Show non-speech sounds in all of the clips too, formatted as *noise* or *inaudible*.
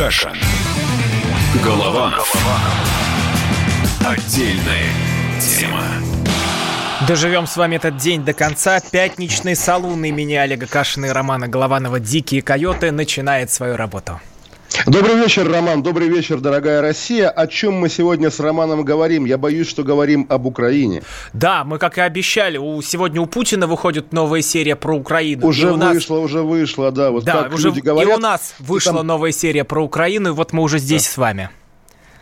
Кашин. Голованов. Отдельная тема. Доживем с вами этот день до конца. Пятничный салун имени Олега Кашина и Романа Голованова «Дикие койоты» начинает свою работу. Добрый вечер, Роман. Добрый вечер, дорогая Россия. О чем мы сегодня с Романом говорим? Я боюсь, что говорим об Украине. Да, мы, как и обещали, у, сегодня у Путина выходит новая серия про Украину. Уже нас... вышла, уже вышла, да. Вот да, уже люди говорят, и у нас вышла там... новая серия про Украину, и вот мы уже здесь да. с вами.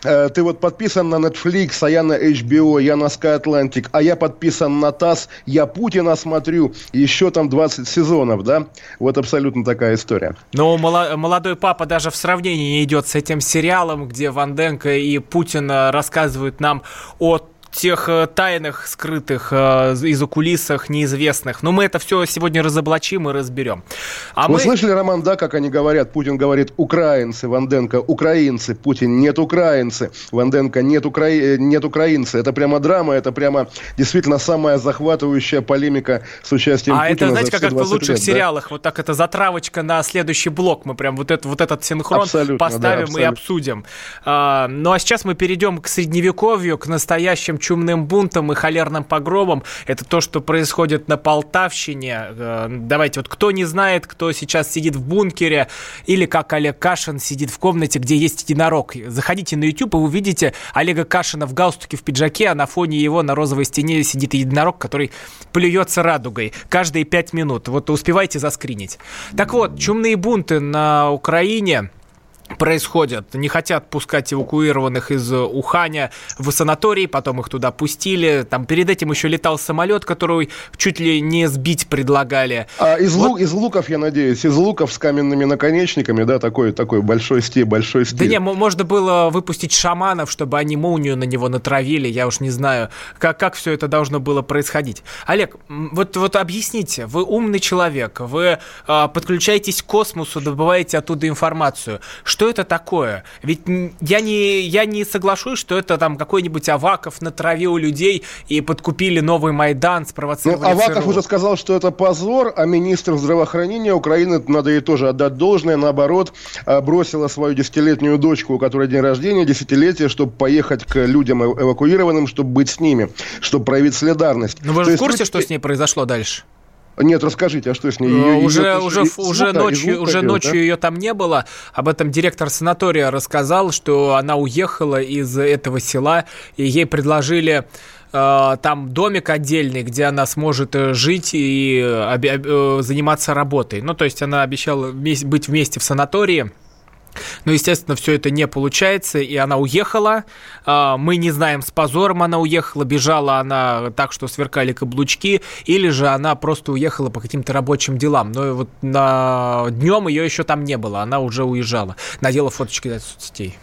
Э, ты вот подписан на Netflix, а я на HBO, я на Sky Atlantic, а я подписан на ТАСС, я Путина смотрю, еще там 20 сезонов, да? Вот абсолютно такая история. Но молодой папа даже в сравнении не идет с этим сериалом, где Ванденко и Путин рассказывают нам о тех э, тайных, скрытых э, из-за кулисах, неизвестных. Но мы это все сегодня разоблачим и разберем. А Вы мы... слышали, Роман, да, как они говорят? Путин говорит украинцы, Ванденко украинцы, Путин нет украинцы, Ванденко нет, укра... Э, нет украинцы. Это прямо драма, это прямо действительно самая захватывающая полемика с участием а Путина. А это, знаете, как, как в лучших лет, сериалах, да? вот так это затравочка на следующий блок. Мы прям вот, это, вот этот синхрон абсолютно, поставим да, и обсудим. А, ну а сейчас мы перейдем к средневековью, к настоящим чумным бунтом и холерным погромом. Это то, что происходит на Полтавщине. Э, давайте, вот кто не знает, кто сейчас сидит в бункере, или как Олег Кашин сидит в комнате, где есть единорог. Заходите на YouTube и увидите Олега Кашина в галстуке, в пиджаке, а на фоне его на розовой стене сидит единорог, который плюется радугой каждые пять минут. Вот успевайте заскринить. Так вот, чумные бунты на Украине происходят. Не хотят пускать эвакуированных из Уханя в санаторий, потом их туда пустили. Там перед этим еще летал самолет, который чуть ли не сбить предлагали. А из, вот. лук, из луков, я надеюсь, из луков с каменными наконечниками, да, такой, такой большой стиль, большой стиль. Да не, можно было выпустить шаманов, чтобы они молнию на него натравили, я уж не знаю, как, как все это должно было происходить. Олег, вот, вот объясните, вы умный человек, вы э, подключаетесь к космосу, добываете оттуда информацию что это такое? Ведь я не, я не соглашусь, что это там какой-нибудь Аваков натравил людей и подкупили новый Майдан, спровоцировали ну, Аваков ЦРУ. уже сказал, что это позор, а министр здравоохранения Украины, надо ей тоже отдать должное, наоборот, а, бросила свою десятилетнюю дочку, у которой день рождения, десятилетие, чтобы поехать к людям эвакуированным, чтобы быть с ними, чтобы проявить солидарность. Ну вы же в курсе, что с ней произошло дальше? Нет, расскажите, а что с ней? Ее, уже ее, уже, ее, уже звука, ночью, уже ночью да? ее там не было. Об этом директор санатория рассказал, что она уехала из этого села, и ей предложили э, там домик отдельный, где она сможет э, жить и э, заниматься работой. Ну, то есть она обещала быть вместе в санатории. Но, естественно, все это не получается, и она уехала. А, мы не знаем, с позором она уехала, бежала она так, что сверкали каблучки, или же она просто уехала по каким-то рабочим делам. Но вот на днем ее еще там не было, она уже уезжала. Надела фоточки для соцсетей.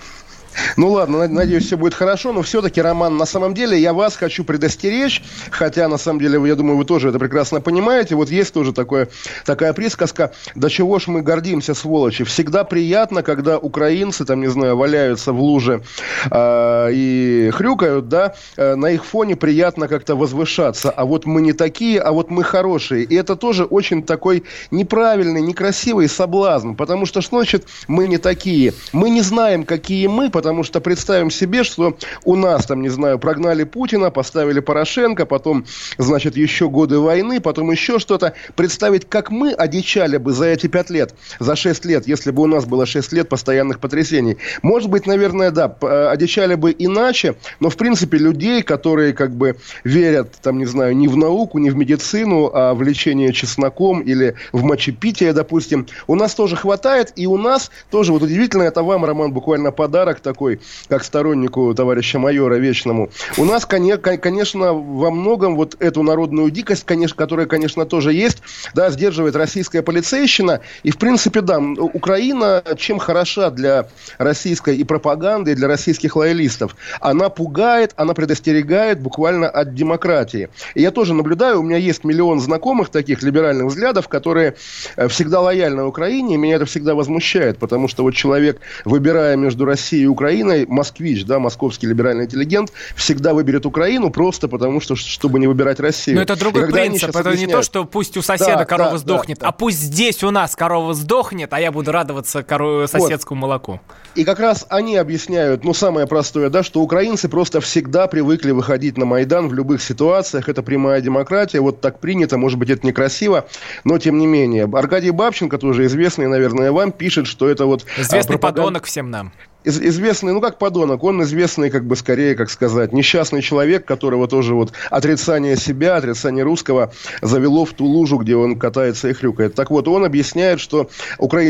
Ну ладно, надеюсь, все будет хорошо, но все-таки, Роман, на самом деле я вас хочу предостеречь, хотя на самом деле, я думаю, вы тоже это прекрасно понимаете. Вот есть тоже такое, такая присказка, до чего ж мы гордимся, сволочи. Всегда приятно, когда украинцы, там, не знаю, валяются в луже э, и хрюкают, да, э, на их фоне приятно как-то возвышаться. А вот мы не такие, а вот мы хорошие. И это тоже очень такой неправильный, некрасивый соблазн, потому что, что значит мы не такие? Мы не знаем, какие мы, потому потому что представим себе, что у нас там, не знаю, прогнали Путина, поставили Порошенко, потом, значит, еще годы войны, потом еще что-то. Представить, как мы одичали бы за эти пять лет, за шесть лет, если бы у нас было шесть лет постоянных потрясений. Может быть, наверное, да, э, одичали бы иначе, но, в принципе, людей, которые как бы верят, там, не знаю, не в науку, не в медицину, а в лечение чесноком или в мочепитие, допустим, у нас тоже хватает, и у нас тоже, вот удивительно, это вам, Роман, буквально подарок такой, такой, как стороннику товарища майора Вечному. У нас, конечно, во многом вот эту народную дикость, конечно, которая, конечно, тоже есть, да, сдерживает российская полицейщина. И, в принципе, да, Украина чем хороша для российской и пропаганды, и для российских лоялистов? Она пугает, она предостерегает буквально от демократии. И я тоже наблюдаю, у меня есть миллион знакомых таких либеральных взглядов, которые э, всегда лояльны Украине, и меня это всегда возмущает, потому что вот человек, выбирая между Россией и Украиной, Украиной, москвич, да, московский либеральный интеллигент, всегда выберет Украину просто потому, что чтобы не выбирать Россию. Но это другой принцип. Это объясняют... не то, что пусть у соседа да, корова да, сдохнет, да, а пусть здесь у нас корова сдохнет, а я буду радоваться коров... соседскому вот. молоку. И как раз они объясняют, ну, самое простое, да, что украинцы просто всегда привыкли выходить на Майдан в любых ситуациях. Это прямая демократия, вот так принято, может быть, это некрасиво, но тем не менее. Аркадий Бабченко, тоже известный, наверное, вам, пишет, что это вот... Известный а, пропаганда... подонок всем нам из, известный, ну как подонок, он известный, как бы скорее, как сказать, несчастный человек, которого тоже вот отрицание себя, отрицание русского завело в ту лужу, где он катается и хрюкает. Так вот, он объясняет, что Укра...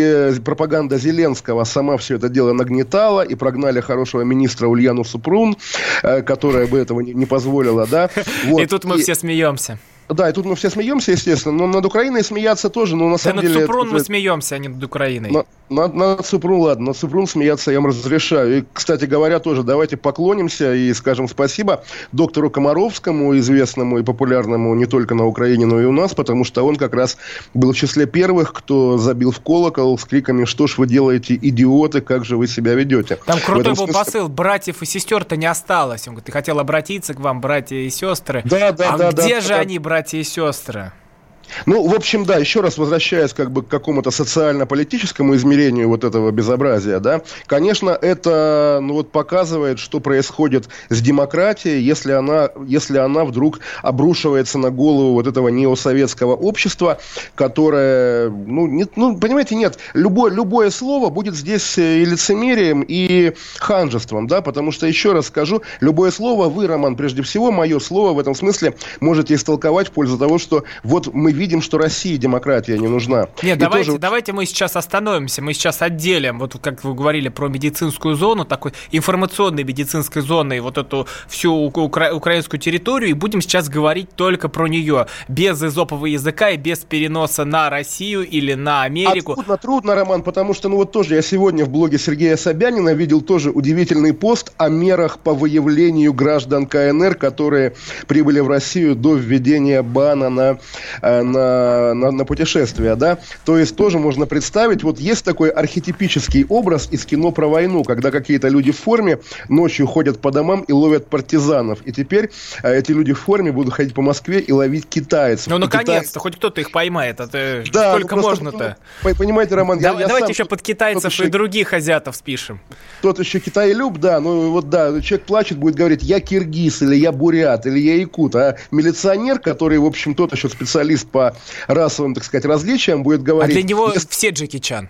пропаганда Зеленского сама все это дело нагнетала, и прогнали хорошего министра Ульяну Супрун, э, которая бы этого не, не позволила, да. *laughs* Вот. И тут мы и... все смеемся. Да, и тут мы все смеемся, естественно, но над Украиной смеяться тоже, но на да самом над деле... над Супрун это... мы смеемся, а не над Украиной. На, над, над Супрун, ладно, над Супрун смеяться я вам разрешаю. И, кстати говоря, тоже давайте поклонимся и скажем спасибо доктору Комаровскому, известному и популярному не только на Украине, но и у нас, потому что он как раз был в числе первых, кто забил в колокол с криками «Что ж вы делаете, идиоты, как же вы себя ведете?» Там крутой был смысле... посыл, братьев и сестер-то не осталось. Он говорит, ты хотел обратиться к вам, братья и сестры. Да, да, а да. где да, же да, они, братья братья и сестры. Ну, в общем, да, еще раз возвращаясь как бы к какому-то социально-политическому измерению вот этого безобразия, да, конечно, это, ну, вот показывает, что происходит с демократией, если она, если она вдруг обрушивается на голову вот этого неосоветского общества, которое, ну, нет, ну, понимаете, нет, любое, любое слово будет здесь э, и лицемерием, и ханжеством, да, потому что, еще раз скажу, любое слово, вы, Роман, прежде всего, мое слово в этом смысле можете истолковать в пользу того, что вот мы видим, что России демократия не нужна. Нет, давайте, тоже... давайте мы сейчас остановимся, мы сейчас отделим, вот как вы говорили про медицинскую зону, такой информационной медицинской зоны, вот эту всю укра- украинскую территорию, и будем сейчас говорить только про нее, без изопового языка и без переноса на Россию или на Америку. А трудно, трудно, Роман, потому что, ну вот тоже я сегодня в блоге Сергея Собянина видел тоже удивительный пост о мерах по выявлению граждан КНР, которые прибыли в Россию до введения бана на э, на, на, на путешествия, да, то есть тоже можно представить, вот есть такой архетипический образ из кино про войну, когда какие-то люди в форме ночью ходят по домам и ловят партизанов, и теперь э, эти люди в форме будут ходить по Москве и ловить китайцев. Ну, наконец-то, китай... хоть кто-то их поймает, это да, сколько ну, можно-то? Понимаете, Роман, да, я, я Давайте сам, еще под китайцев и еще... других азиатов спишем. Тот еще Китай люб, да, ну вот да, человек плачет, будет говорить, я киргиз, или я бурят, или я якут, а милиционер, который, в общем, тот еще специалист по расовым, так сказать, различиям, будет говорить... А для него все Джеки Чан.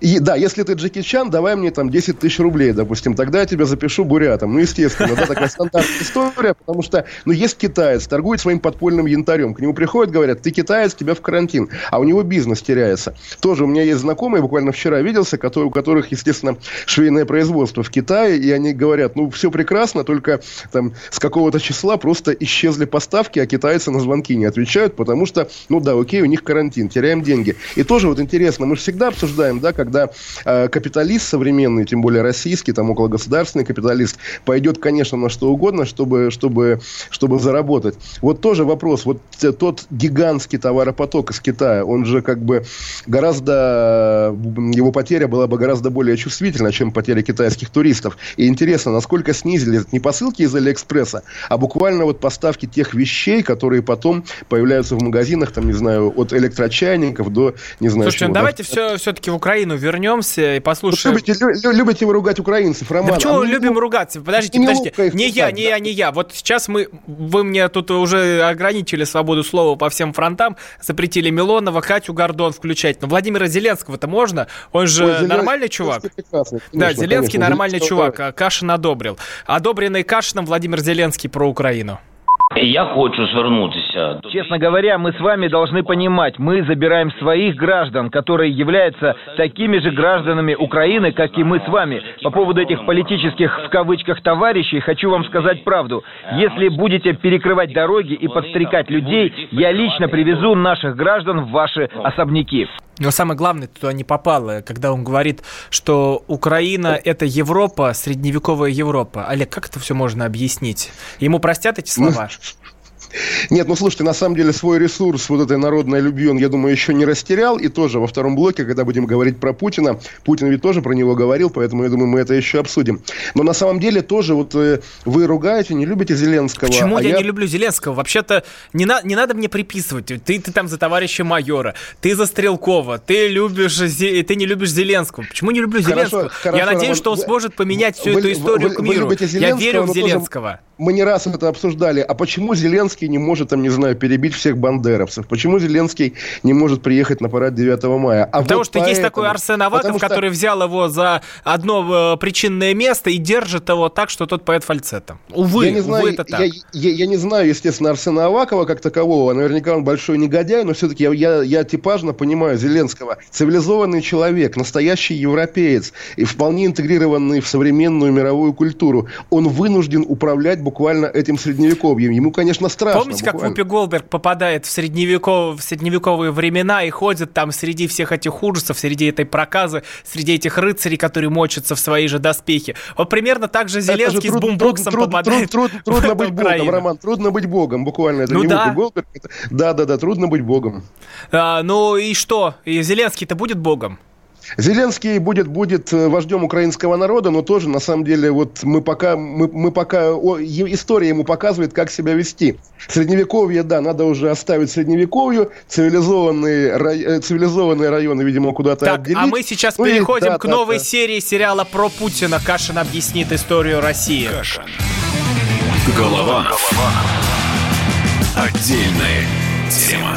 И, да, если ты Джеки Чан, давай мне там 10 тысяч рублей, допустим, тогда я тебя запишу бурятом. Ну, естественно, да, такая стандартная история, потому что, ну, есть китаец, торгует своим подпольным янтарем. К нему приходят, говорят, ты китаец, тебя в карантин. А у него бизнес теряется. Тоже у меня есть знакомые, буквально вчера виделся, которые, у которых, естественно, швейное производство в Китае, и они говорят, ну, все прекрасно, только там с какого-то числа просто исчезли поставки, а китайцы на звонки не отвечают, потому что, ну да, окей, у них карантин, теряем деньги. И тоже вот интересно, мы же всегда обсуждаем, да, как когда э, капиталист современный, тем более российский, там около государственный капиталист, пойдет, конечно, на что угодно, чтобы, чтобы, чтобы заработать. Вот тоже вопрос. Вот тот гигантский товаропоток из Китая, он же как бы гораздо... Его потеря была бы гораздо более чувствительна, чем потеря китайских туристов. И интересно, насколько снизили не посылки из Алиэкспресса, а буквально вот поставки тех вещей, которые потом появляются в магазинах, там, не знаю, от электрочайников до, не знаю, Слушайте, чего. давайте все, все-таки в Украину вернемся и послушаем. Вот любите, лю, любите вы ругать украинцев, Роман? Да почему а любим не, ругаться? Подождите, не подождите. Не я, не да? я, не я. Вот сейчас мы, вы мне тут уже ограничили свободу слова по всем фронтам, запретили Милонова, Катю Гордон включать. Но Владимира Зеленского-то можно? Он же Ой, нормальный чувак. Конечно, да, Зеленский конечно. нормальный чувак. А Кашин одобрил. Одобренный Кашином Владимир Зеленский про Украину. Я хочу звернутися. Честно говоря, мы с вами должны понимать, мы забираем своих граждан, которые являются такими же гражданами Украины, как и мы с вами. По поводу этих политических, в кавычках, товарищей, хочу вам сказать правду. Если будете перекрывать дороги и подстрекать людей, я лично привезу наших граждан в ваши особняки. Но самое главное, туда не попало, когда он говорит, что Украина – это Европа, средневековая Европа. Олег, как это все можно объяснить? Ему простят эти слова? *laughs* Нет, ну слушайте, на самом деле свой ресурс вот этой народной любви он, я думаю, еще не растерял. И тоже во втором блоке, когда будем говорить про Путина, Путин ведь тоже про него говорил, поэтому я думаю, мы это еще обсудим. Но на самом деле тоже вот э, вы ругаете, не любите Зеленского. Почему а я, я не люблю Зеленского? Вообще-то не, на, не надо мне приписывать. Ты, ты там за товарища майора, ты за Стрелкова, ты любишь, ты не любишь Зеленского. Почему не люблю Зеленского? Хорошо, хорошо, я надеюсь, что он сможет поменять всю вы, эту историю вы, к миру. Вы я верю в Зеленского. Тоже мы не раз это обсуждали. А почему Зеленский не может, там, не знаю, перебить всех бандеровцев? Почему Зеленский не может приехать на парад 9 мая? А Потому вот что поэтому... есть такой Арсен Аваков, что... который взял его за одно э, причинное место и держит его так, что тот поет фальцетом. Увы, я не знаю, увы, это так. Я, я, я не знаю, естественно, Арсена Авакова как такового. Наверняка он большой негодяй, но все-таки я, я, я типажно понимаю Зеленского. Цивилизованный человек, настоящий европеец и вполне интегрированный в современную мировую культуру. Он вынужден управлять буквально этим средневековьем. Ему, конечно, страшно. Помните, буквально. как Вупи Голберг попадает в, средневеков... в средневековые времена и ходит там среди всех этих ужасов, среди этой проказы, среди этих рыцарей, которые мочатся в свои же доспехи. Вот примерно так же Зеленский же труд, с бумбоксом труд, попадает труд, труд, Трудно быть богом, Роман, трудно быть богом, буквально. Это ну не да. Вупи Голберг. Да-да-да, трудно быть богом. А, ну и что? И Зеленский-то будет богом? Зеленский будет, будет э, вождем украинского народа, но тоже, на самом деле, вот мы пока, мы, мы пока о, история ему показывает, как себя вести. Средневековье, да, надо уже оставить средневековью, цивилизованные, рай, э, цивилизованные районы, видимо, куда-то так, отделить. а мы сейчас ну переходим и, да, к новой да, серии сериала про Путина. Кашин объяснит историю России. Кашин. Голова. Голова. Отдельная тема.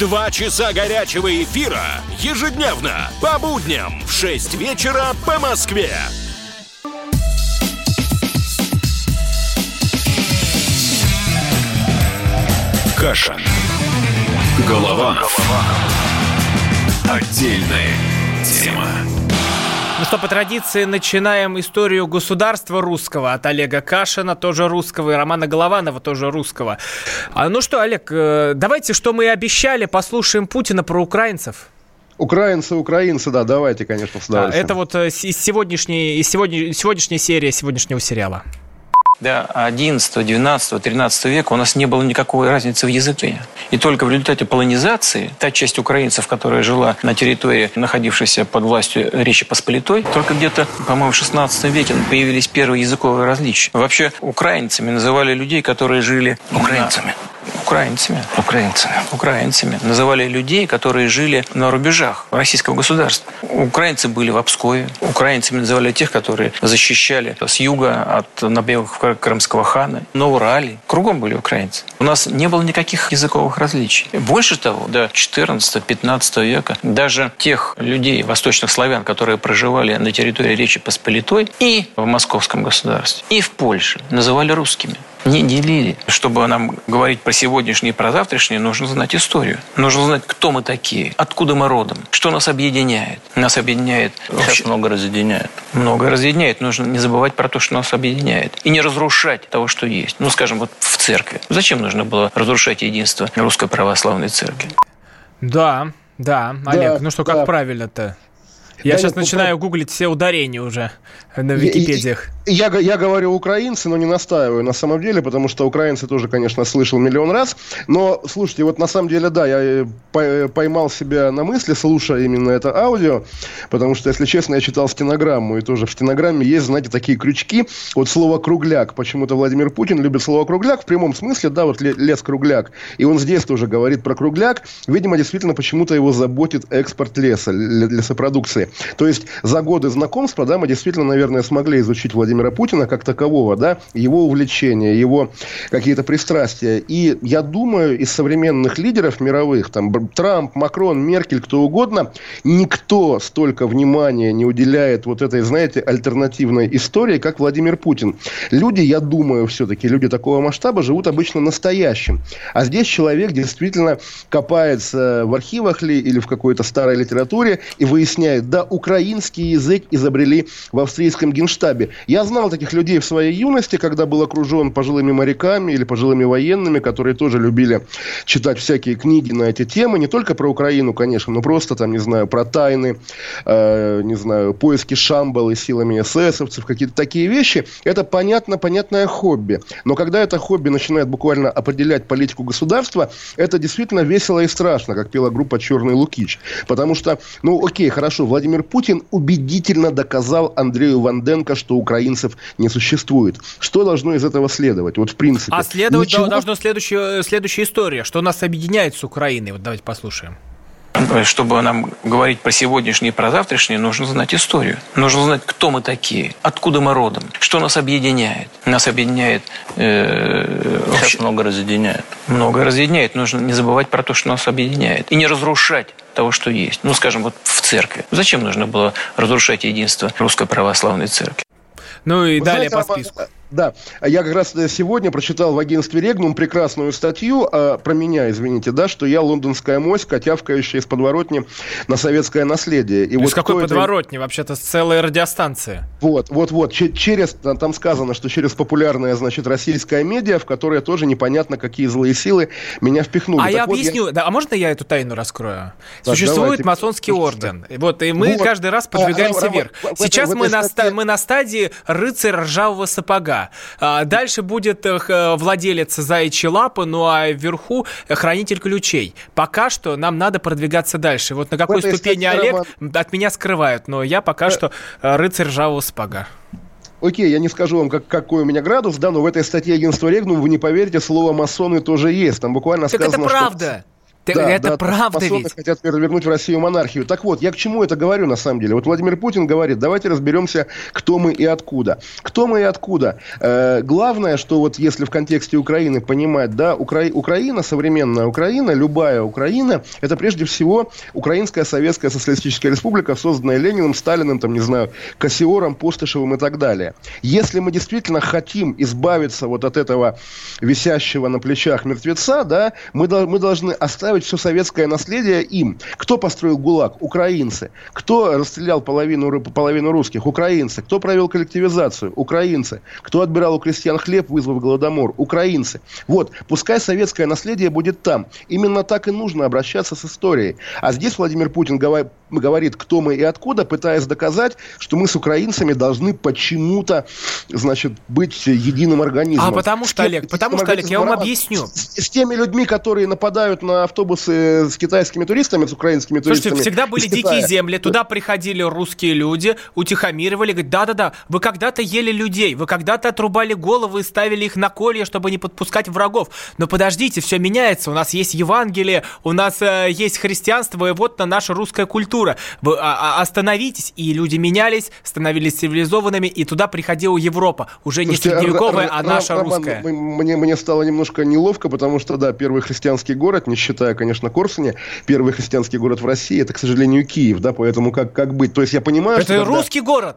Два часа горячего эфира ежедневно по будням в 6 вечера по Москве. Каша. Голова. Отдельная тема. Ну что, по традиции начинаем историю государства русского от Олега Кашина, тоже русского, и Романа Голованова, тоже русского. А, ну что, Олег, э, давайте, что мы и обещали, послушаем Путина про украинцев. Украинцы, украинцы, да, давайте, конечно, с а, Это вот э, из сегодняшней, из сегодня, сегодняшней серии, сегодняшнего сериала до 11, 12, 13 века у нас не было никакой разницы в языке. И только в результате полонизации та часть украинцев, которая жила на территории, находившейся под властью Речи Посполитой, только где-то, по-моему, в 16 веке появились первые языковые различия. Вообще украинцами называли людей, которые жили... Украинцами. Украинцами. Украинцами. Украинцами. Называли людей, которые жили на рубежах российского государства. Украинцы были в Обскове. Украинцами называли тех, которые защищали с юга от набегов крымского хана, на Урале. Кругом были украинцы. У нас не было никаких языковых различий. Больше того, до 14-15 века даже тех людей, восточных славян, которые проживали на территории Речи Посполитой и в Московском государстве, и в Польше, называли русскими не делили. Чтобы нам говорить про сегодняшнее и про завтрашнее, нужно знать историю. Нужно знать, кто мы такие, откуда мы родом, что нас объединяет. Нас объединяет... Сейчас вообще... много разъединяет. Много разъединяет. Нужно не забывать про то, что нас объединяет. И не разрушать того, что есть. Ну, скажем, вот в церкви. Зачем нужно было разрушать единство Русской Православной Церкви? Да, да. Олег, да, ну что, как да. правильно-то? Я да сейчас начинаю гуглить все ударения уже на Википедиях. Я, я, я говорю украинцы, но не настаиваю на самом деле, потому что украинцы тоже, конечно, слышал миллион раз. Но, слушайте, вот на самом деле, да, я э, поймал себя на мысли, слушая именно это аудио, потому что, если честно, я читал стенограмму, и тоже в стенограмме есть, знаете, такие крючки. Вот слово «кругляк». Почему-то Владимир Путин любит слово «кругляк» в прямом смысле, да, вот лес кругляк. И он здесь тоже говорит про кругляк. Видимо, действительно, почему-то его заботит экспорт леса, лесопродукции. То есть за годы знакомства, да, мы действительно, наверное, смогли изучить Владимира Владимира Путина как такового, да, его увлечения, его какие-то пристрастия. И я думаю, из современных лидеров мировых, там Трамп, Макрон, Меркель, кто угодно, никто столько внимания не уделяет вот этой, знаете, альтернативной истории, как Владимир Путин. Люди, я думаю, все-таки, люди такого масштаба живут обычно настоящим. А здесь человек действительно копается в архивах ли или в какой-то старой литературе и выясняет, да, украинский язык изобрели в австрийском генштабе. Я знал таких людей в своей юности, когда был окружен пожилыми моряками или пожилыми военными, которые тоже любили читать всякие книги на эти темы, не только про Украину, конечно, но просто там, не знаю, про тайны, э, не знаю, поиски Шамбалы силами эсэсовцев, какие-то такие вещи. Это понятно, понятное хобби. Но когда это хобби начинает буквально определять политику государства, это действительно весело и страшно, как пела группа «Черный Лукич». Потому что, ну окей, хорошо, Владимир Путин убедительно доказал Андрею Ванденко, что украинцев не существует. Что должно из этого следовать? Вот в принципе. А следовать Ничего... должно следующая, следующая история. Что нас объединяет с Украиной? Вот давайте послушаем. Чтобы нам говорить про сегодняшнее и про завтрашнее, нужно знать историю. Нужно знать, кто мы такие, откуда мы родом, что нас объединяет. Нас объединяет... Э, Сейчас вообще, много разъединяет. Много разъединяет. Нужно не забывать про то, что нас объединяет. И не разрушать того, что есть. Ну, скажем, вот в церкви. Зачем нужно было разрушать единство Русской Православной Церкви? Ну и Вы далее знаете, по списку. Да, я как раз сегодня прочитал в агентстве Регнум прекрасную статью а, про меня, извините, да, что я лондонская моська, тявкающая из подворотни на советское наследие. И вот какой подворотни? Это... Вообще-то целая радиостанция. Вот, вот, вот. Через, там сказано, что через популярное, значит, российское медиа, в которое тоже непонятно, какие злые силы меня впихнули. А так я вот объясню, я... да, а можно я эту тайну раскрою? Так, Существует давайте. масонский орден. Вот, и мы вот. каждый раз продвигаемся а, вверх. А, Сейчас мы, в на, статье... мы на стадии рыцарь ржавого сапога. А, дальше будет э, владелец заячьей лапы, ну а вверху хранитель ключей. Пока что нам надо продвигаться дальше. Вот на какой ступени Олег от меня скрывают, но я пока э. что э, рыцарь ржавого спага. Окей, я не скажу вам, как, какой у меня градус, да, но в этой статье агентства Регнум, вы не поверите, слово масоны тоже есть. Там буквально так сказано, это правда. Что да, это да, правда ведь. хотят вернуть в Россию монархию. Так вот, я к чему это говорю на самом деле? Вот Владимир Путин говорит, давайте разберемся, кто мы и откуда. Кто мы и откуда? Э, главное, что вот если в контексте Украины понимать, да, Укра... Украина, современная Украина, любая Украина, это прежде всего Украинская Советская Социалистическая Республика, созданная Лениным, Сталиным, там, не знаю, Кассиором, Пустышевым и так далее. Если мы действительно хотим избавиться вот от этого висящего на плечах мертвеца, да, мы, мы должны оставить оставить все советское наследие им. Кто построил ГУЛАГ? Украинцы. Кто расстрелял половину, половину русских? Украинцы. Кто провел коллективизацию? Украинцы. Кто отбирал у крестьян хлеб, вызвав голодомор? Украинцы. Вот, пускай советское наследие будет там. Именно так и нужно обращаться с историей. А здесь Владимир Путин говорит, кто мы и откуда, пытаясь доказать, что мы с украинцами должны почему-то, значит, быть единым организмом. А потому что, Олег, потому что, Олег, я вам объясню. С, с теми людьми, которые нападают на автобус автобусы с китайскими туристами, с украинскими туристами. Слушайте, всегда были дикие земли, туда приходили русские люди, утихомиривали, говорят, да-да-да, вы когда-то ели людей, вы когда-то отрубали головы и ставили их на колья, чтобы не подпускать врагов. Но подождите, все меняется, у нас есть Евангелие, у нас э, есть христианство, и вот на наша русская культура. Вы а, а, остановитесь, и люди менялись, становились цивилизованными, и туда приходила Европа, уже Слушайте, не средневековая, а наша Роман, русская. Мне, мне стало немножко неловко, потому что, да, первый христианский город, не считая конечно, Корсуне, первый христианский город в России, это, к сожалению, Киев, да, поэтому как, как быть? То есть я понимаю, это что... Это русский когда...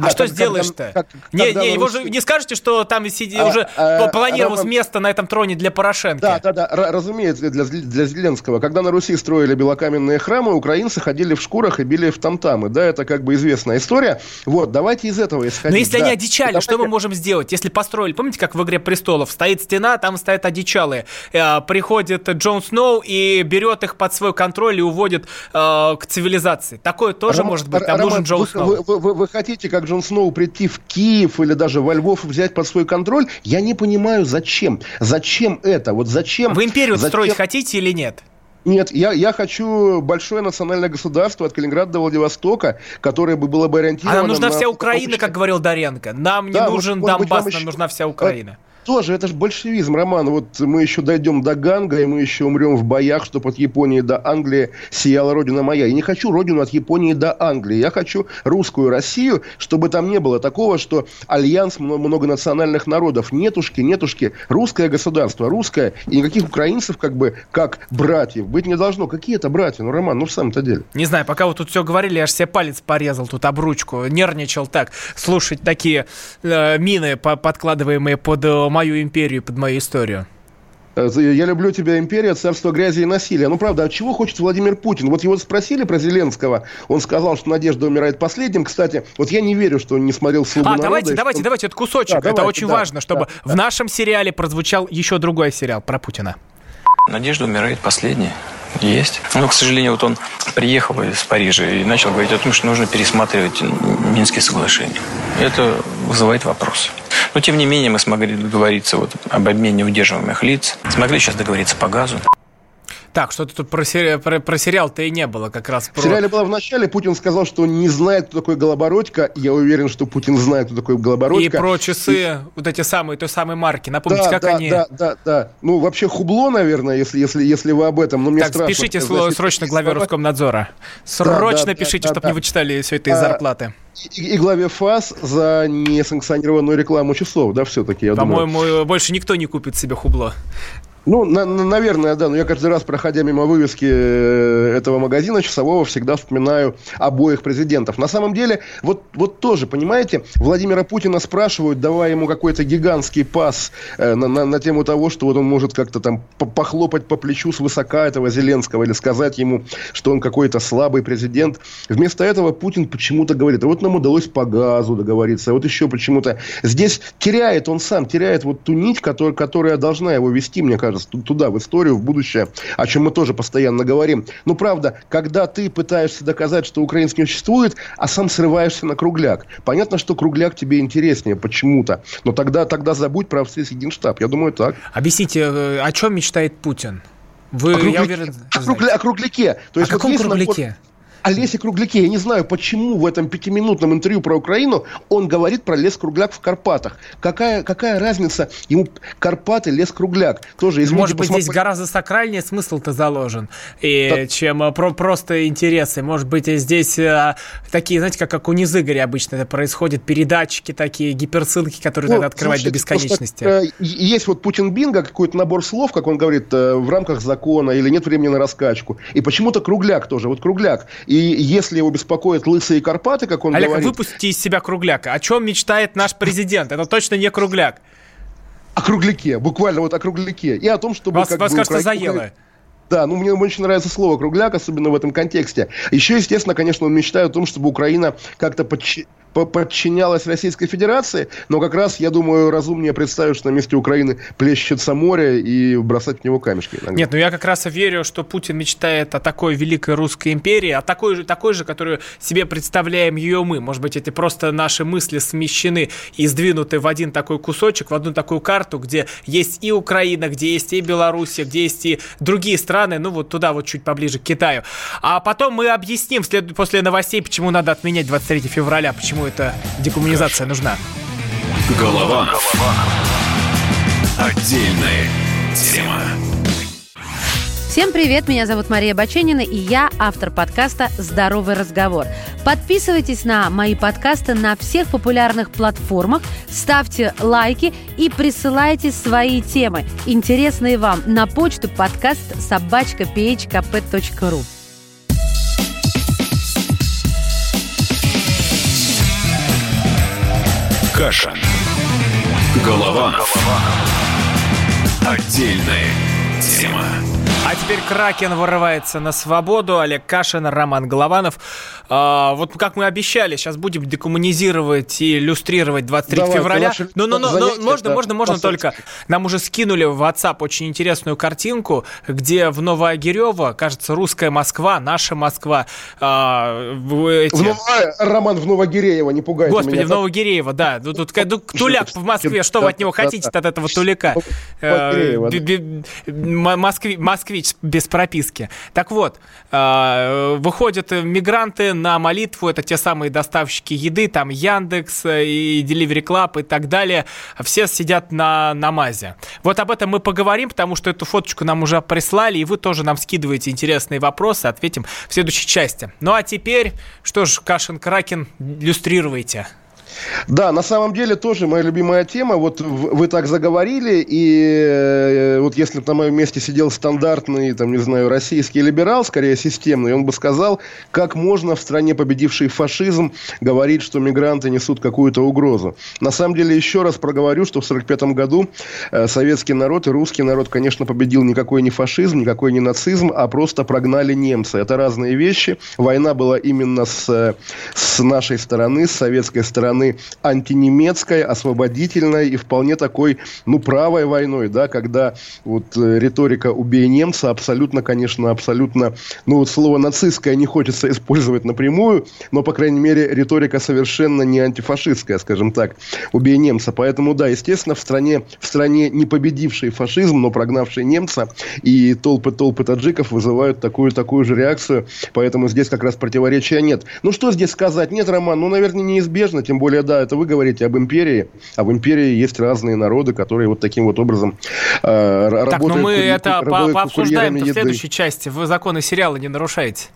А что сделаешь-то? Не, не, его же не скажете, что там сиди, а, уже а, планировалось место на этом троне для Порошенко. Да, да, да, разумеется, для, для Зеленского. Когда на Руси строили белокаменные храмы, украинцы ходили в шкурах и били в тамтамы. Да, это как бы известная история. Вот, давайте из этого исходить. Но если да. они одичали, давайте... что мы можем сделать? Если построили, помните, как в «Игре престолов» стоит стена, там стоят одичалые. Э, приходит Джон Сноу и берет их под свой контроль и уводит э, к цивилизации. Такое тоже может быть. Там Роман, нужен Джон Сноу. Вы, вы, вы, вы хотите, как как Джон Сноу прийти в Киев или даже во Львов взять под свой контроль, я не понимаю, зачем. Зачем это? Вот зачем? Вы империю зачем... строить хотите или нет? Нет, я, я хочу большое национальное государство от Калининграда до Владивостока, которое бы было бы ориентировано... А нам нужна на... вся Украина, как говорил Даренко. Нам не да, нужен вот, Донбасс, нам еще... нужна вся Украина. Тоже, это же большевизм, Роман. Вот мы еще дойдем до Ганга, и мы еще умрем в боях, чтобы от Японии до Англии сияла родина моя. Я не хочу родину от Японии до Англии. Я хочу русскую Россию, чтобы там не было такого, что альянс многонациональных народов. Нетушки, нетушки. Русское государство, русское. И никаких украинцев, как бы, как братьев, быть не должно. Какие это братья? Ну, Роман, ну в самом-то деле. Не знаю, пока вот тут все говорили, я аж себе палец порезал тут об ручку. Нервничал так. Слушать такие э, мины, подкладываемые под э, мою империю, под мою историю. Э, я люблю тебя, империя, царство грязи и насилия. Ну, правда, а чего хочет Владимир Путин? Вот его спросили про Зеленского. Он сказал, что Надежда умирает последним. Кстати, вот я не верю, что он не смотрел «Слугу А, давайте, давайте, что... давайте, это кусочек. Да, это давайте, очень да, важно, чтобы да, в нашем сериале прозвучал еще другой сериал про Путина. Надежда умирает последняя. Есть. Но, к сожалению, вот он приехал из Парижа и начал говорить о том, что нужно пересматривать Минские соглашения. Это вызывает вопросы. Но, тем не менее, мы смогли договориться вот об обмене удерживаемых лиц. Смогли сейчас договориться по газу. Так, что-то тут про, сери... про, про сериал-то и не было как раз. Про... В сериале было в начале, Путин сказал, что не знает, кто такой Голобородько. Я уверен, что Путин знает, кто такой Голобородько. И про часы, и... вот эти самые, той самой марки. Напомните, да, как да, они... Да, да, да. Ну, вообще хубло, наверное, если, если, если вы об этом. Но мне так, страшно, спешите слово срочно главе Роскомнадзора. Срочно да, да, пишите, да, чтобы да, не вычитали все это из а, зарплаты. И, и главе ФАС за несанкционированную рекламу часов, да, все-таки, я По-моему, больше никто не купит себе хубло. Ну, на, на, наверное, да. Но я каждый раз, проходя мимо вывески э, этого магазина часового, всегда вспоминаю обоих президентов. На самом деле, вот, вот тоже, понимаете, Владимира Путина спрашивают, давая ему какой-то гигантский пас э, на, на, на тему того, что вот он может как-то там похлопать по плечу с высока этого Зеленского или сказать ему, что он какой-то слабый президент. Вместо этого Путин почему-то говорит, а вот нам удалось по газу договориться, а вот еще почему-то. Здесь теряет он сам, теряет вот ту нить, которая, которая должна его вести, мне кажется кажется, туда, в историю, в будущее, о чем мы тоже постоянно говорим. Ну, правда, когда ты пытаешься доказать, что украинец не существует, а сам срываешься на кругляк. Понятно, что кругляк тебе интереснее почему-то, но тогда, тогда забудь про австрийский генштаб. Я думаю, так. Объясните, э, о чем мечтает Путин? Вы, о, кругляке, я уверен, о, кругля, о кругляке. То есть, о каком вот кругляке? Набор... Олесе Кругляке. Я не знаю, почему в этом пятиминутном интервью про Украину он говорит про лес-кругляк в Карпатах. Какая, какая разница ему Карпаты, лес-кругляк? Тоже, извините, Может быть, посмотри... здесь гораздо сакральнее смысл-то заложен, и, да. чем а, про, просто интересы. Может быть, здесь а, такие, знаете, как, как у Низыгоря обычно это происходит, передатчики такие, гиперссылки, которые вот, надо открывать слушайте, до бесконечности. Просто, э, есть вот Путин Бинго, какой-то набор слов, как он говорит, э, в рамках закона, или нет времени на раскачку. И почему-то кругляк тоже. Вот кругляк. И если его беспокоят лысые Карпаты, как он Олег, говорит... выпустите из себя кругляка. О чем мечтает наш президент? Это точно не кругляк. О кругляке, буквально вот о кругляке. И о том, чтобы... Вас, вас кажется, Украина... заело. Да, ну мне очень нравится слово кругляк, особенно в этом контексте. Еще, естественно, конечно, он мечтает о том, чтобы Украина как-то подч подчинялась Российской Федерации, но как раз, я думаю, разумнее представить, что на месте Украины плещется море и бросать в него камешки. Иногда. Нет, ну я как раз верю, что Путин мечтает о такой великой русской империи, о такой же, такой же, которую себе представляем ее мы. Может быть, эти просто наши мысли смещены и сдвинуты в один такой кусочек, в одну такую карту, где есть и Украина, где есть и Белоруссия, где есть и другие страны, ну вот туда вот чуть поближе к Китаю. А потом мы объясним вслед, после новостей, почему надо отменять 23 февраля, почему кому эта декоммунизация нужна. Голова. Голова. Отдельная тема. Всем привет, меня зовут Мария Баченина, и я автор подкаста «Здоровый разговор». Подписывайтесь на мои подкасты на всех популярных платформах, ставьте лайки и присылайте свои темы, интересные вам, на почту подкаст собачка phkp.ru. Каша. Голова. Голова. Отдельная тема. А теперь Кракен вырывается на свободу. Олег Кашин, Роман Голованов. А, вот как мы обещали, сейчас будем декоммунизировать и иллюстрировать 23 Давай, февраля. Ну, ну, ну, ну, можно, можно, можно только. Нам уже скинули в WhatsApp очень интересную картинку, где в Новоогерево, кажется, русская Москва, наша Москва. А, эти... в Ново... Роман в Новогиреево, не пугайте Господи, меня. в Новогиреево, да. Тут, тут, тут туляк в Москве, что вы от него хотите, от этого туляка? Москви, москвич без прописки. Так вот, э, выходят мигранты на молитву, это те самые доставщики еды, там Яндекс и Delivery Club и так далее. Все сидят на намазе. Вот об этом мы поговорим, потому что эту фоточку нам уже прислали, и вы тоже нам скидываете интересные вопросы, ответим в следующей части. Ну а теперь, что ж, Кашин Кракен, иллюстрируйте. Да, на самом деле тоже моя любимая тема. Вот вы так заговорили, и э, вот если бы на моем месте сидел стандартный, там, не знаю, российский либерал, скорее системный, он бы сказал, как можно в стране, победившей фашизм, говорить, что мигранты несут какую-то угрозу. На самом деле, еще раз проговорю, что в 1945 году э, советский народ и русский народ, конечно, победил никакой не фашизм, никакой не нацизм, а просто прогнали немцы. Это разные вещи. Война была именно с, с нашей стороны, с советской стороны стороны, антинемецкой, освободительной и вполне такой, ну, правой войной, да, когда вот э, риторика «убей немца» абсолютно, конечно, абсолютно, ну, вот слово «нацистское» не хочется использовать напрямую, но, по крайней мере, риторика совершенно не антифашистская, скажем так, «убей немца». Поэтому, да, естественно, в стране, в стране не победивший фашизм, но прогнавший немца, и толпы-толпы таджиков вызывают такую, такую же реакцию, поэтому здесь как раз противоречия нет. Ну, что здесь сказать? Нет, Роман, ну, наверное, неизбежно, тем более да, это вы говорите об империи, а в империи есть разные народы, которые вот таким вот образом э, работают. Так, но мы это по пообсуждаем в следующей части. Вы законы сериала не нарушаете.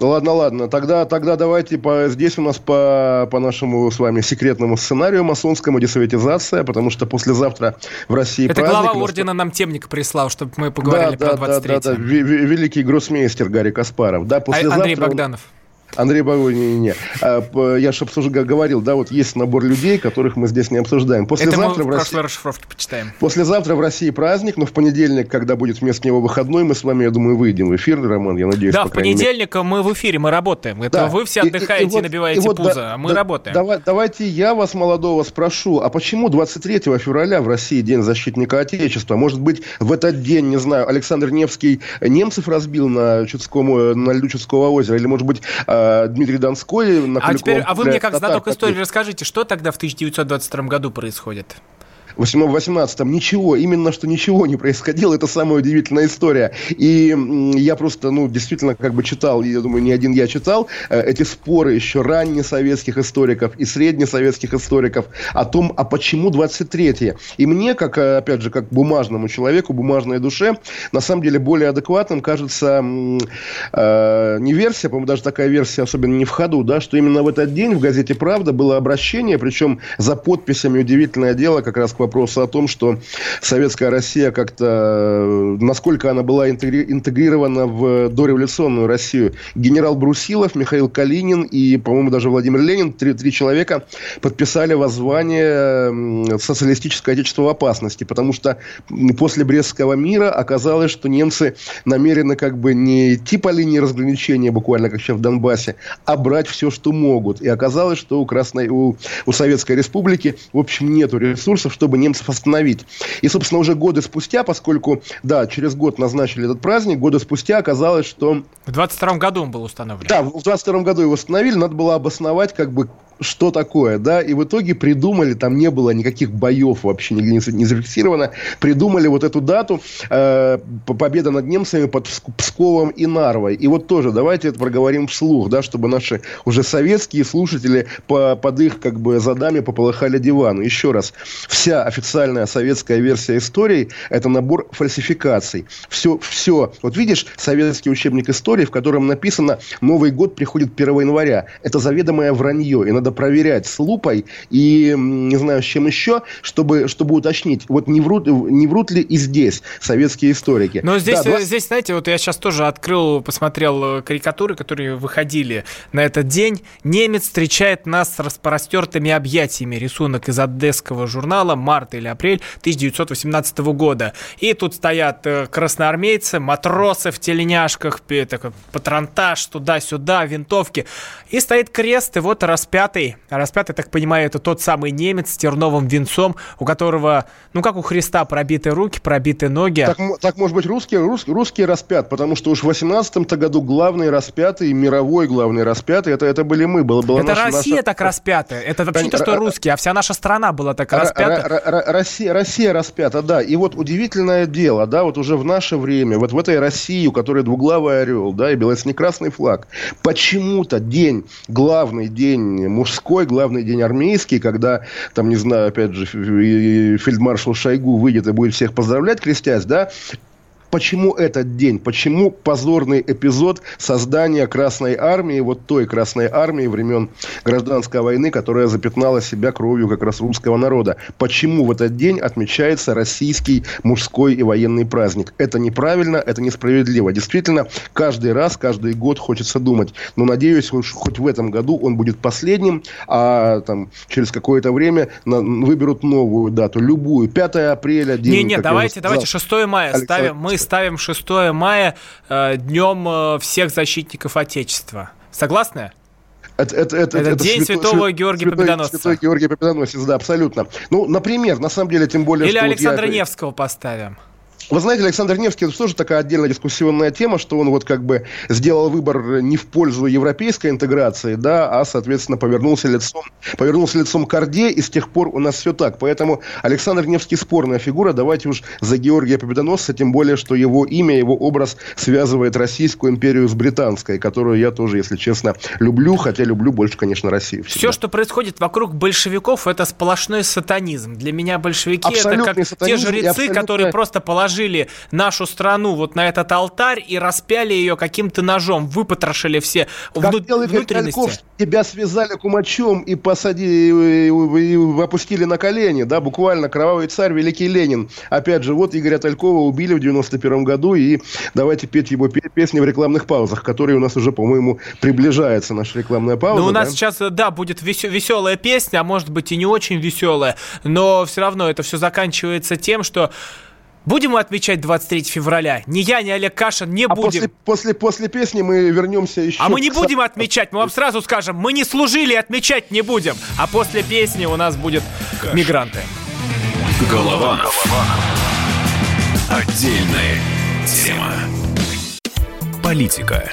Ну ладно, ладно. Тогда, тогда давайте по, здесь у нас по, по нашему с вами секретному сценарию масонскому десоветизация, потому что послезавтра в России Это праздник. глава ордена нам темник прислал, чтобы мы поговорили да, про да, 23 да, да, да. Великий гроссмейстер Гарри Каспаров. Да, послезавтра Андрей Богданов. Он... Андрей Багой, не, не. А, я же говорил, да, вот есть набор людей, которых мы здесь не обсуждаем. Послезавтра Это мы в, в России... расшифровке почитаем. Послезавтра в России праздник, но в понедельник, когда будет вместо него выходной, мы с вами, я думаю, выйдем в эфир, Роман, я надеюсь. Да, в понедельник мере. мы в эфире, мы работаем. Это да. вы все отдыхаете и, и, и, вот, набиваете и вот, пузо, да, а мы да, работаем. Давай, давайте я вас, молодого, спрошу, а почему 23 февраля в России День защитника Отечества? Может быть, в этот день, не знаю, Александр Невский немцев разбил на, Чудскому, на льду Чудского озера? Или, может быть, а, Дмитрий Донской а, теперь, а вы мне как знаток истории расскажите, что тогда в 1922 году происходит? В 18-м ничего, именно что ничего не происходило, это самая удивительная история. И я просто, ну, действительно, как бы читал, я думаю, не один я читал, э, эти споры еще раннесоветских историков и среднесоветских историков о том, а почему 23-е. И мне, как, э, опять же, как бумажному человеку, бумажной душе, на самом деле более адекватным кажется э, не версия, по-моему, даже такая версия особенно не в ходу, да, что именно в этот день в газете «Правда» было обращение, причем за подписями удивительное дело, как раз к вопросу о том, что советская Россия как-то, насколько она была интегрирована в дореволюционную Россию. Генерал Брусилов, Михаил Калинин и, по-моему, даже Владимир Ленин, три, три человека подписали воззвание «Социалистическое отечество в опасности», потому что после Брестского мира оказалось, что немцы намерены как бы не идти по линии разграничения, буквально как сейчас в Донбассе, а брать все, что могут. И оказалось, что у, Красной, у, у Советской Республики, в общем, нету ресурсов, чтобы чтобы немцев остановить. И, собственно, уже годы спустя, поскольку, да, через год назначили этот праздник, годы спустя оказалось, что... В 22 году он был установлен. Да, в 22 году его установили, надо было обосновать, как бы, что такое, да, и в итоге придумали, там не было никаких боев вообще нигде не, не зафиксировано, придумали вот эту дату э, победа над немцами под Псковом и Нарвой. И вот тоже давайте это проговорим вслух, да, чтобы наши уже советские слушатели по, под их как бы задами пополыхали дивану. Еще раз, вся официальная советская версия истории – это набор фальсификаций. Все, все. Вот видишь советский учебник истории, в котором написано «Новый год приходит 1 января». Это заведомое вранье, и надо проверять с лупой и, не знаю, с чем еще, чтобы, чтобы уточнить, вот не врут, не врут ли и здесь советские историки. Но здесь, да, 20... здесь, знаете, вот я сейчас тоже открыл, посмотрел э, карикатуры, которые выходили на этот день. Немец встречает нас с распростертыми объятиями. Рисунок из одесского журнала «Март» или «Апрель» 1918 года. И тут стоят э, красноармейцы, матросы в тельняшках, такой патронтаж туда-сюда, винтовки. И стоит крест, и вот распятый распятый. А распятый, так понимаю, это тот самый немец с терновым венцом, у которого, ну как у Христа, пробиты руки, пробиты ноги. Так, так может быть, русский, русский, русский распят, потому что уж в 18 году главный распятый, мировой главный распятый, это, это были мы. Было, была это наша, Россия наша... так распятая. Это вообще не то, что русские, а вся наша страна была так распята. Россия, Россия распята, да. И вот удивительное дело, да, вот уже в наше время, вот в этой России, у которой двуглавый орел, да, и белоснекрасный флаг, почему-то день, главный день мужской, главный день армейский, когда, там, не знаю, опять же, фельдмаршал Шойгу выйдет и будет всех поздравлять, крестясь, да, Почему этот день? Почему позорный эпизод создания Красной Армии, вот той Красной Армии времен Гражданской войны, которая запятнала себя кровью как раз русского народа? Почему в этот день отмечается российский мужской и военный праздник? Это неправильно, это несправедливо. Действительно, каждый раз, каждый год хочется думать. Но надеюсь, хоть в этом году он будет последним, а там через какое-то время выберут новую дату, любую. 5 апреля. День, не, не, давайте, давайте 6 мая Александр... ставим. Мы ставим 6 мая э, днем э, всех защитников Отечества. Согласны? Это, это, это, это, это День святого, святого Георгия святой, Победоносца. Святой Георгий Победоносец, да, абсолютно. Ну, например, на самом деле, тем более... Или Александра я... Невского поставим. Вы знаете, Александр Невский, это тоже такая отдельная дискуссионная тема, что он вот как бы сделал выбор не в пользу европейской интеграции, да, а, соответственно, повернулся лицом, повернулся лицом к Орде, и с тех пор у нас все так. Поэтому Александр Невский спорная фигура, давайте уж за Георгия Победоносца, тем более, что его имя, его образ связывает Российскую империю с британской, которую я тоже, если честно, люблю, хотя люблю больше, конечно, Россию. Всегда. Все, что происходит вокруг большевиков, это сплошной сатанизм. Для меня большевики абсолютный это как те жрецы, абсолютно... которые просто положили положили нашу страну вот на этот алтарь и распяли ее каким-то ножом, выпотрошили все как вну- внутренности. Тальков, тебя связали кумачом и посадили, и, и, и опустили на колени, да, буквально кровавый царь, великий Ленин. Опять же, вот Игоря Талькова убили в 91 году, и давайте петь его песни в рекламных паузах, которые у нас уже, по-моему, приближается наша рекламная пауза. Ну, у нас да? сейчас, да, будет веселая песня, а может быть и не очень веселая, но все равно это все заканчивается тем, что Будем мы отмечать 23 февраля? Ни я, ни Олег Кашин не а будем. После, после, после песни мы вернемся еще. А мы не будем отмечать, мы вам сразу скажем, мы не служили, отмечать не будем. А после песни у нас будет Каш. мигранты. Голова. Голова. Отдельная тема. Политика.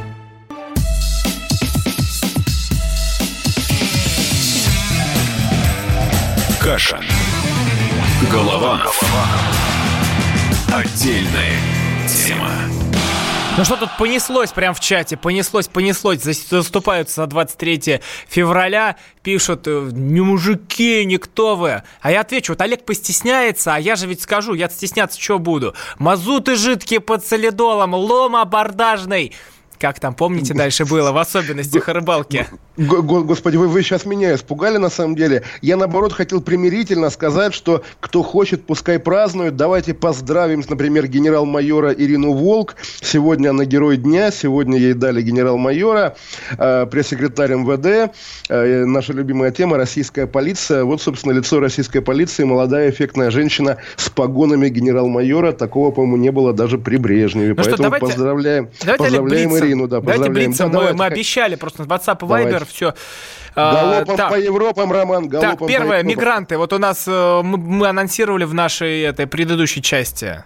Каша. Голова. Голова. Отдельная тема. Ну что тут понеслось прям в чате? Понеслось, понеслось. Заступаются за 23 февраля. Пишут, э, не мужики, никто вы. А я отвечу, вот Олег постесняется, а я же ведь скажу, я стесняться что буду? Мазуты жидкие под солидолом, лом абордажный. Как там, помните, дальше было, в особенностях о рыбалке? Господи, вы, вы сейчас меня испугали на самом деле. Я, наоборот, хотел примирительно сказать, что кто хочет, пускай празднует. Давайте поздравим, например, генерал-майора Ирину Волк. Сегодня она герой дня, сегодня ей дали генерал-майора, э, пресс-секретарь МВД. Э, наша любимая тема – российская полиция. Вот, собственно, лицо российской полиции, молодая эффектная женщина с погонами генерал-майора. Такого, по-моему, не было даже при Брежневе. Ну Поэтому что, давайте, поздравляем, давайте поздравляем Ирину. Марину, да, Давайте блицем, да, мы, давайте. мы обещали просто WhatsApp и Viber, все. Галопом а, по Европам, Роман, галопом Так, первое, мигранты. Вот у нас э, мы, мы анонсировали в нашей этой предыдущей части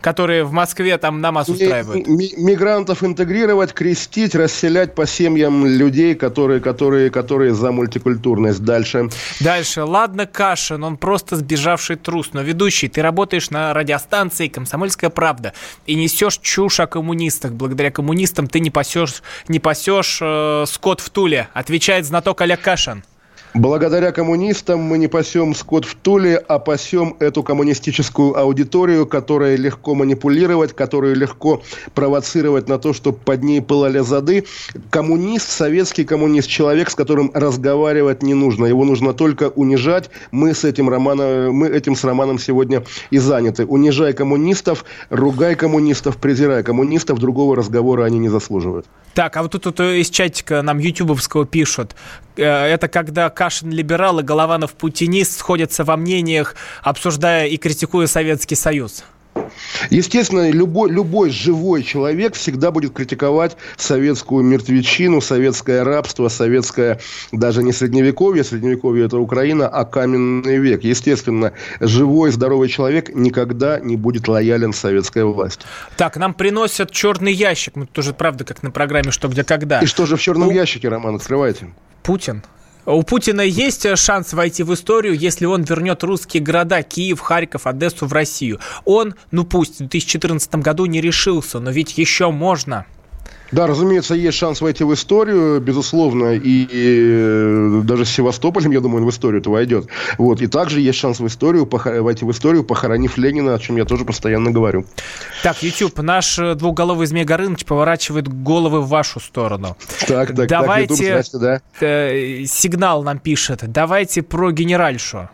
которые в Москве там намаз устраивают. Мигрантов интегрировать, крестить, расселять по семьям людей, которые, которые, которые за мультикультурность. Дальше. Дальше. Ладно, Кашин, он просто сбежавший трус. Но, ведущий, ты работаешь на радиостанции «Комсомольская правда» и несешь чушь о коммунистах. Благодаря коммунистам ты не пасешь, не пасешь э, скот в Туле. Отвечает знаток Олег Кашин. Благодаря коммунистам мы не пасем скот в Туле, а пасем эту коммунистическую аудиторию, которая легко манипулировать, которую легко провоцировать на то, чтобы под ней пылали зады. Коммунист, советский коммунист, человек, с которым разговаривать не нужно. Его нужно только унижать. Мы с этим, Романом, мы этим с Романом сегодня и заняты. Унижай коммунистов, ругай коммунистов, презирай коммунистов. Другого разговора они не заслуживают. Так, а вот тут, тут из чатика нам ютубовского пишут. Э, это когда Кашин либерал и Голованов путинист сходятся во мнениях, обсуждая и критикуя Советский Союз. Естественно, любой, любой живой человек всегда будет критиковать советскую мертвечину, советское рабство, советское даже не средневековье, средневековье это Украина, а каменный век. Естественно, живой, здоровый человек никогда не будет лоялен советской власти. Так, нам приносят черный ящик. Мы тоже, правда, как на программе «Что, где, когда». И что же в черном У... ящике, Роман, открывайте? Путин. У Путина есть шанс войти в историю, если он вернет русские города Киев, Харьков, Одессу в Россию. Он, ну пусть в 2014 году не решился, но ведь еще можно. Да, разумеется, есть шанс войти в историю, безусловно, и, и даже с Севастополем, я думаю, он в историю это войдет. Вот, и также есть шанс в историю, похор... войти в историю, похоронив Ленина, о чем я тоже постоянно говорю. Так, YouTube, наш э, двухголовый Змей Горыныч поворачивает головы в вашу сторону. Так, так, Давайте, так, YouTube, значит, да. Э, сигнал нам пишет, давайте про генеральшу.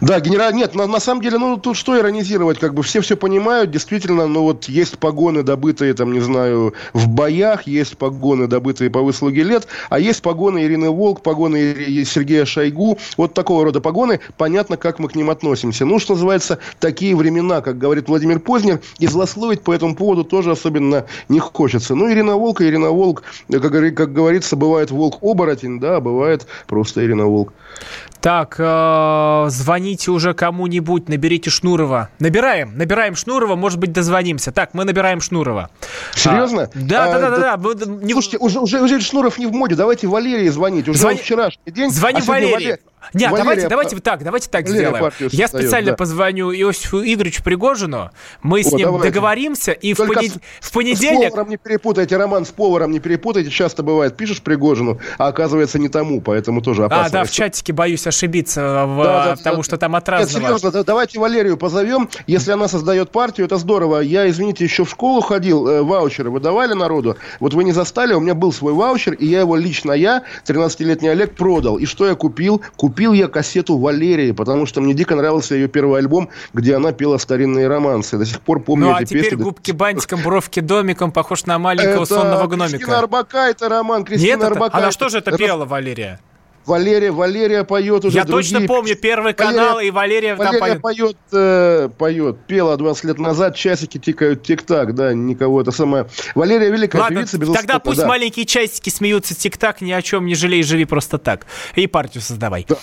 Да, генерал, нет, на, на самом деле, ну, тут что иронизировать, как бы все все понимают, действительно, ну, вот есть погоны, добытые, там, не знаю, в боях, есть погоны, добытые по выслуге лет, а есть погоны Ирины Волк, погоны Сергея Шойгу, вот такого рода погоны, понятно, как мы к ним относимся. Ну, что называется, такие времена, как говорит Владимир Познер, и злословить по этому поводу тоже особенно не хочется. Ну, Ирина Волк Ирина Волк, как, как говорится, бывает волк-оборотень, да, бывает просто Ирина Волк. Так, э, звоните уже кому-нибудь, наберите Шнурова. Набираем, набираем Шнурова, может быть, дозвонимся. Так, мы набираем Шнурова. Серьезно? А, да, а, да, да, да, да. Не... Слушайте, уже, уже, уже Шнуров не в моде, давайте Валерии звонить. Уже Звони... вчерашний день. Звоним а Валерии. Валерий... Нет, Валерия, давайте, давайте так, давайте так Валерия сделаем. Я специально да. позвоню Иосифу Игоревичу Пригожину, мы О, с ним давайте. договоримся, и в, понед... в понедельник... С поваром не перепутайте, Роман, с поваром не перепутайте. Часто бывает, пишешь Пригожину, а оказывается не тому, поэтому тоже опасно. А, да, в чатике боюсь ошибиться, в... да, да, потому да, что там от Нет, серьезно, давайте Валерию позовем. Если она создает партию, это здорово. Я, извините, еще в школу ходил, э, ваучеры выдавали народу. Вот вы не застали, у меня был свой ваучер, и я его лично я, 13-летний Олег, продал. И что я купил? Купил Купил я кассету Валерии, потому что мне дико нравился ее первый альбом, где она пела старинные романсы. До сих пор помню ну, а теперь песни. губки бантиком, бровки домиком, похож на маленького это сонного гномика. Кристина Арбакайте роман, Кристина Нет, Арбакайте. Она что же это пела, Валерия? Валерия, Валерия поет уже Я другие... точно помню Первый канал, Валерия, и Валерия, Валерия там поет. поет, э, поет, пела 20 лет назад, часики тикают тик-так, да, никого, это самое. Валерия великая Ладно, певица, безусловно. тогда пусть да. маленькие часики смеются тик-так, ни о чем не жалей, живи просто так. И партию создавай. Да.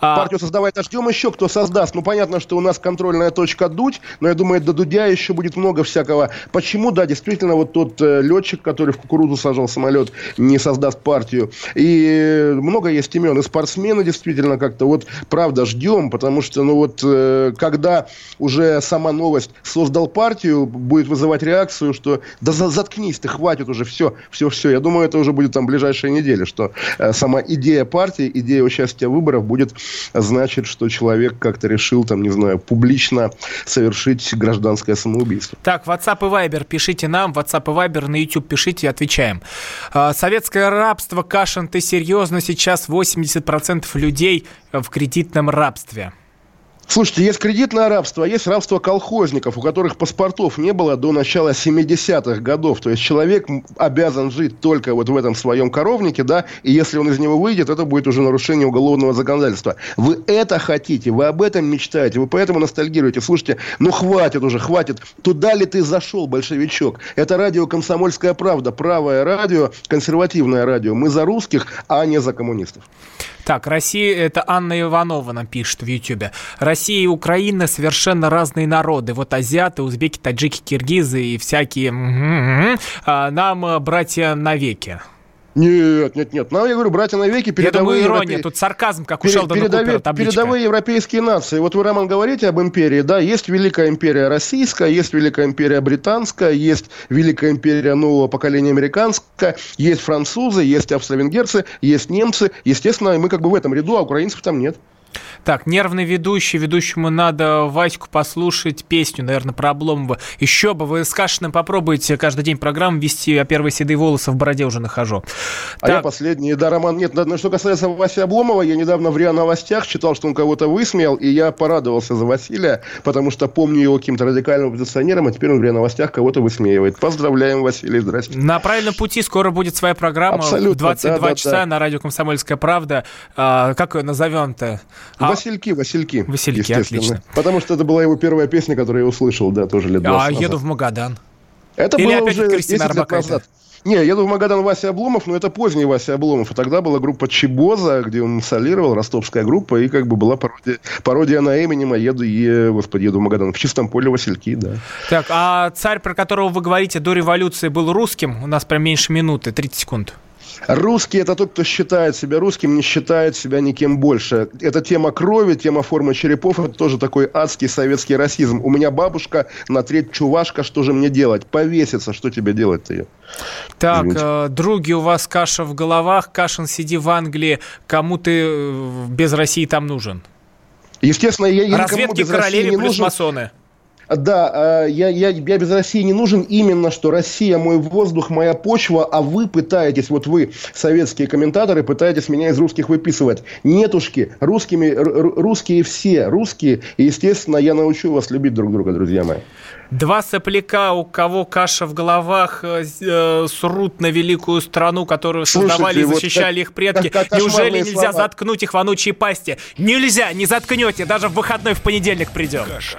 А... Партию создавать, а ждем еще, кто создаст. Ну, понятно, что у нас контрольная точка Дудь, но я думаю, до Дудя еще будет много всякого. Почему, да, действительно, вот тот э, летчик, который в кукурузу сажал самолет, не создаст партию. И много есть имен. И спортсмены действительно как-то вот, правда, ждем, потому что, ну вот, э, когда уже сама новость создал партию, будет вызывать реакцию, что да заткнись ты, хватит уже, все, все, все. Я думаю, это уже будет там ближайшие недели, что э, сама идея партии, идея участия в выборах будет значить, что человек как-то решил, там, не знаю, публично совершить гражданское самоубийство. Так, WhatsApp и Viber пишите нам, WhatsApp и Viber на YouTube пишите, отвечаем. А, советское рабство, Кашин, ты серьезно сейчас 80% 80% людей в кредитном рабстве. Слушайте, есть кредитное рабство, а есть рабство колхозников, у которых паспортов не было до начала 70-х годов. То есть человек обязан жить только вот в этом своем коровнике, да, и если он из него выйдет, это будет уже нарушение уголовного законодательства. Вы это хотите, вы об этом мечтаете, вы поэтому ностальгируете. Слушайте, ну хватит уже, хватит. Туда ли ты зашел, большевичок? Это радио «Комсомольская правда», правое радио, консервативное радио. Мы за русских, а не за коммунистов. Так, Россия, это Анна Иванова нам пишет в Ютьюбе. Россия и Украина совершенно разные народы. Вот азиаты, узбеки, таджики, киргизы и всякие... А, нам э, братья навеки. Нет, нет, нет. Ну, я говорю, братья навеки, передовые... Я думаю, ирония, европе... тут сарказм, как у Перед, Шелдона передовые, Купера, Передовые европейские нации. Вот вы, Роман, говорите об империи, да, есть Великая империя российская, есть Великая империя британская, есть Великая империя нового поколения американская, есть французы, есть австро-венгерцы, есть немцы. Естественно, мы как бы в этом ряду, а украинцев там нет. Так, нервный ведущий, ведущему надо Ваську послушать песню, наверное, про Обломова. Еще бы, вы с Кашиным попробуйте каждый день программу вести, а первые седые волосы в бороде уже нахожу. А так. я последний, да, Роман, нет, что касается Васи Обломова, я недавно в РИА Новостях читал, что он кого-то высмеял, и я порадовался за Василия, потому что помню его каким-то радикальным оппозиционером, а теперь он в РИА Новостях кого-то высмеивает. Поздравляем, Василий, здрасте. На правильном пути скоро будет своя программа Абсолютно, в 22 да, часа да. на радио «Комсомольская правда». А, как ее назовем-то? А... Васильки, Васильки. Васильки, отлично. Потому что это была его первая песня, которую я услышал, да, тоже лет 20 А назад. еду в Магадан. Это Или было уже 10 лет назад. Не, еду в Магадан Вася Обломов, но это поздний Вася Обломов. И тогда была группа Чебоза, где он солировал, ростовская группа, и как бы была пародия, пародия на Эминема «Еду, е, господи, еду в Магадан». В чистом поле Васильки, да. Так, а царь, про которого вы говорите, до революции был русским? У нас прям меньше минуты, 30 секунд. Русский – это тот, кто считает себя русским, не считает себя никем больше. Это тема крови, тема формы черепов – это тоже такой адский советский расизм. У меня бабушка на треть чувашка, что же мне делать? Повеситься, что тебе делать-то ее? Так, э, други, у вас каша в головах, Кашин, сиди в Англии, кому ты э, без России там нужен? Естественно, я, я Разведки без королеве плюс нужен. масоны. Да, я, я, я без России не нужен именно, что Россия мой воздух, моя почва, а вы пытаетесь, вот вы, советские комментаторы, пытаетесь меня из русских выписывать. Нетушки, русскими, русские все, русские, и, естественно, я научу вас любить друг друга, друзья мои. Два сопляка, у кого каша в головах, э, э срут на великую страну, которую Слушайте, создавали и защищали вот их предки. Как, как Неужели нельзя слова. заткнуть их вонучие пасти? Нельзя, не заткнете, даже в выходной в понедельник придем. Каша.